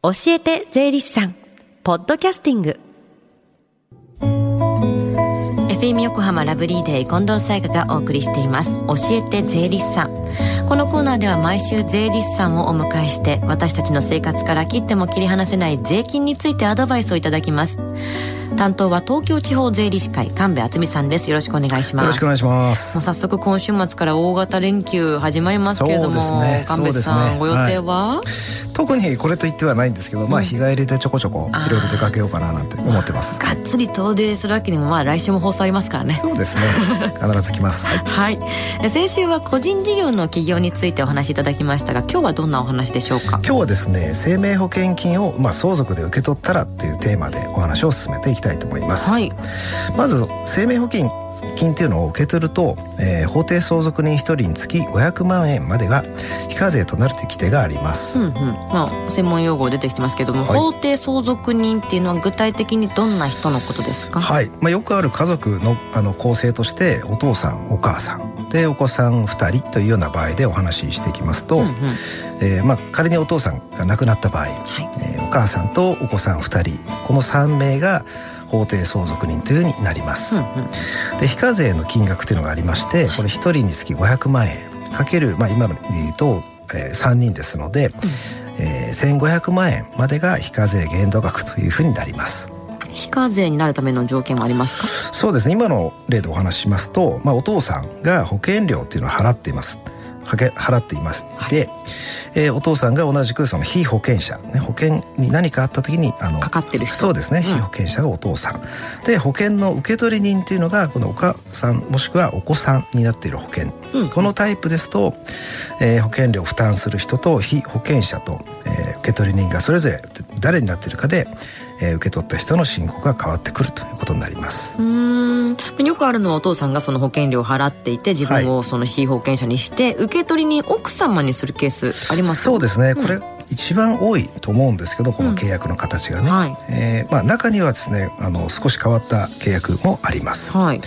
教えて税理士さん。ポッドキャスティング。FM 横浜ラブリーデー近藤沙耶香がお送りしています。教えて税理士さん。このコーナーでは毎週税理士さんをお迎えして私たちの生活から切っても切り離せない税金についてアドバイスをいただきます。担当は東京地方税理士会神戸敦美さんです。よろしくお願いします。よろしくお願いします。もう早速今週末から大型連休始まりますけれども、ね、神戸さん、ね、ご予定は、はい、特にこれと言ってはないんですけど、まあ日帰りでちょこちょこいろいろ出かけようかななんて思ってます。がっつり遠出するわけにもまあ来週も放送ありますからね。そうですね。必ず来ます。はい、はい、先週は個人事業の企業についてお話しいただきましたが今日はどんなお話でしょうか？今日はですね生命保険金をまあ相続で受け取ったらっていうテーマでお話を進めていきたいと思います。はい。まず生命保険金っていうのを受け取ると、えー、法定相続人1人につき500万円までが非課税となるという規定があります、うんうん、まあ、専門用語出てきてますけども、はい、法定相続人っていうのは具体的にどんな人のことですか？はい、まあ、よくある家族のあの構成としてお父さんお母さんでお子さん2人というような場合でお話ししていきますと、うんうん、えー、まあ、仮にお父さんが亡くなった場合、はい。えー、お母さんとお子さん2人この3名が法定相続人というになります。うんうん、で非課税の金額というのがありましてこれ1人につき500万円かける、まあ、今で言うと、えー、3人ですので、うん。えー、1500万円までが非課税限度額というふうになります。非課税になるための条件はありますか？そうですね。今の例でお話ししますと、まあ、お父さんが保険料っていうのを払っています。払っていまして、はい、えー、お父さんが同じくその被保険者、ね、保険に何かあった時にあのかかってる人。そうですね、うん、被保険者がお父さん。で保険の受取人というのがこのお母さんもしくはお子さんになっている保険、うん、このタイプですと、えー、保険料を負担する人と被保険者と、えー、受取人がそれぞれ誰になっているかでえー、受け取った人の申告が変わってくるということになります。うん。よくあるのはお父さん。がその保険料を払っていて自分をその被保険者にして、はい、受け取りに奥様にするケースありますそうですね、これ、一番多いと思うんですけどこの契約の形がね、うんはい、えー、まあ、中にはですねあの少し変わった契約もあります、はい、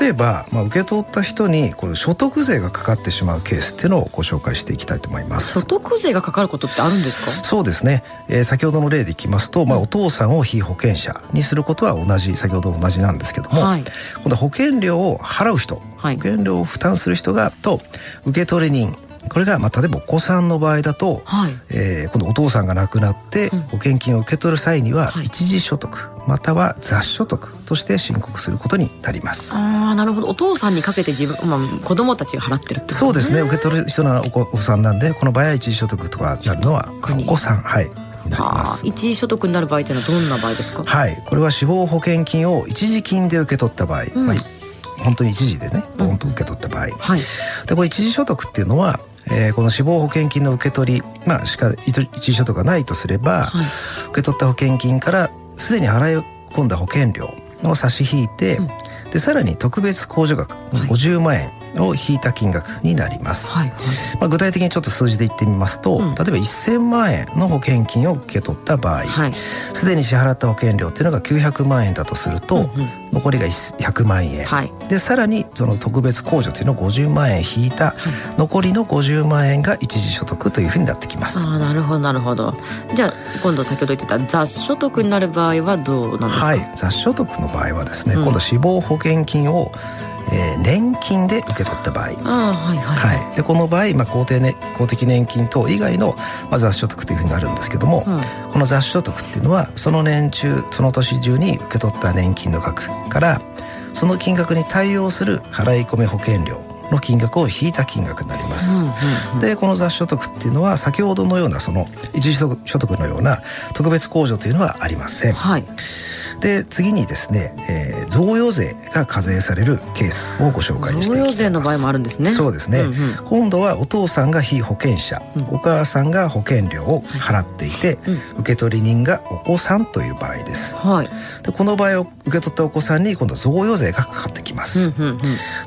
例えば、まあ、受け取った人にこれ所得税がかかってしまうケースっていうのをご紹介していきたいと思います。所得税がかかることってあるんですか？そうですね、えー、先ほどの例でいきますと、まあ、お父さんを被保険者にすることは同じ先ほど同じなんですけども、はい、今度保険料を払う人、保険料を負担する人がと受取人これが、まあ、例えばお子さんの場合だと、はい、えー、今度お父さんが亡くなって保険金を受け取る際には、一時所得または雑所得として申告することになります。ああなるほど。お父さんにかけて自分、まあ、子供たちが払ってるって、ね、そうですね。受け取る人のお子さんなんでこの場合は一時所得とかなるのはお子さんはい。になります。一時所得になる場合というのはどんな場合ですか？はい。これは死亡保険金を一時金で受け取った場合、うん、まあ、本当に一時でねボンと受け取った場合、うんはい、でこれ一時所得っていうのはえー、この死亡保険金の受け取り、まあ、しか一時所得がないとすれば、はい、受け取った保険金からすでに払い込んだ保険料を差し引いて、うん、でさらに特別控除額50万円を引いた金額になります、はいはい、まあ、具体的にちょっと数字で言ってみますと、うん、例えば1000万円の保険金を受け取った場合すで、に支払った保険料っていうのが900万円だとすると、うんうん、残りが100万円、はい、でさらにその特別控除というのを50万円引いた、残りの50万円が一時所得というふうになってきます。あなるほどなるほど。じゃあ今度先ほど言ってた雑所得になる場合はどうなんですか？はい。雑所得の場合はですね、うん、今度死亡保険金をえー、年金で受け取った場合、はいはい。はい、でこの場合、まあ公定ね、公的年金等以外の、まあ、雑所得というふうになるんですけども、うん、この雑所得っていうのはその年中その年中に受け取った年金の額からその金額に対応する払い込み保険料の金額を引いた金額になります。うんうんうん、でこの雑所得っていうのは先ほどのようなその一時所得のような特別控除というのはありません。はいで次にですね、えー、贈与税が課税されるケースをご紹介していきます。贈与税の場合もあるんですね。そうですね、うんうん、今度はお父さんが被保険者、うん、お母さんが保険料を払っていて、はいうん、受取人がお子さんという場合です、はい、でこの場合を受け取ったお子さんに今度贈与税がかかってきます、うんうんうん、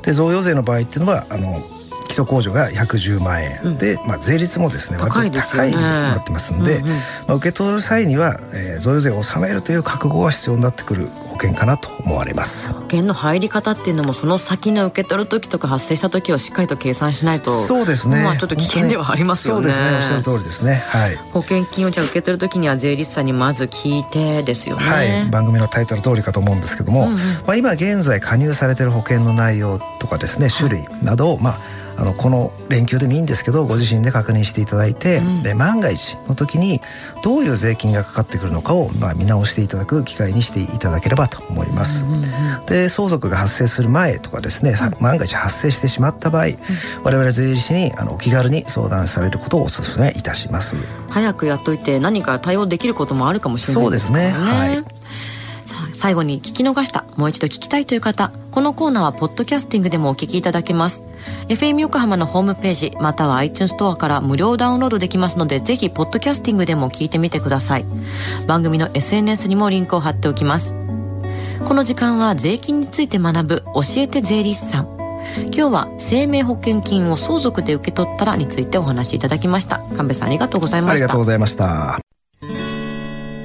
で贈与税の場合っていうのはあの基礎控除が110万円、うん、で、まあ、税率もですね割と高いになってますんで、うんうん、まあ、受け取る際には、えー、贈与税を納めるという覚悟が必要になってくる保険かなと思われます。保険の入り方っていうのもその先の受け取る時とか発生した時をしっかりと計算しないとそうですね。まあちょっと危険ではありますよね。そうですね。おっしゃる通りですね。はい。保険金をじゃあ受け取る時には税理士さんにまず聞いてですよね。はい。番組のタイトル通りかと思うんですけども、うんうん、まあ、今現在加入されている保険の内容とかですね種類などをまああのこの連休でもいいんですけどご自身で確認していただいて、うん、で万が一の時にどういう税金がかかってくるのかを、まあ、見直していただく機会にしていただければと思います。うんうんうん、で相続が発生する前とかですね、うん、万が一発生してしまった場合、うん、我々税理士にあのお気軽に相談されることをお勧めいたします。早くやっといて何か対応できることもあるかもしれないですね。そうですね。はい。最後に聞き逃した、もう一度聞きたいという方、このコーナーはポッドキャスティングでもお聞きいただけます。FM 横浜のホームページ、または iTunes ストアから無料ダウンロードできますので、ぜひポッドキャスティングでも聞いてみてください。番組の SNS にもリンクを貼っておきます。この時間は税金について学ぶ教えて税理士さん。今日は生命保険金を相続で受け取ったらについてお話しいただきました。神戸さんありがとうございました。ありがとうございました。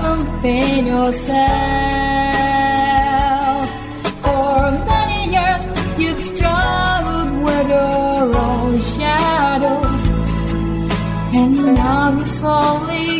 something yourself. For many years you've struggled with your own shadow, and now you slowly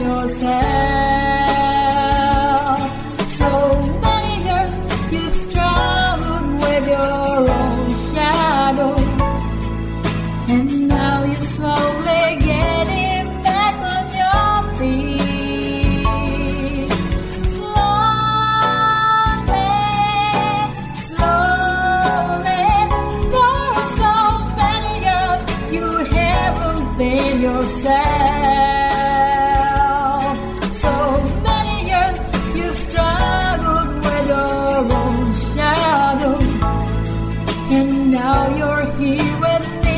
your. and now you're here with me.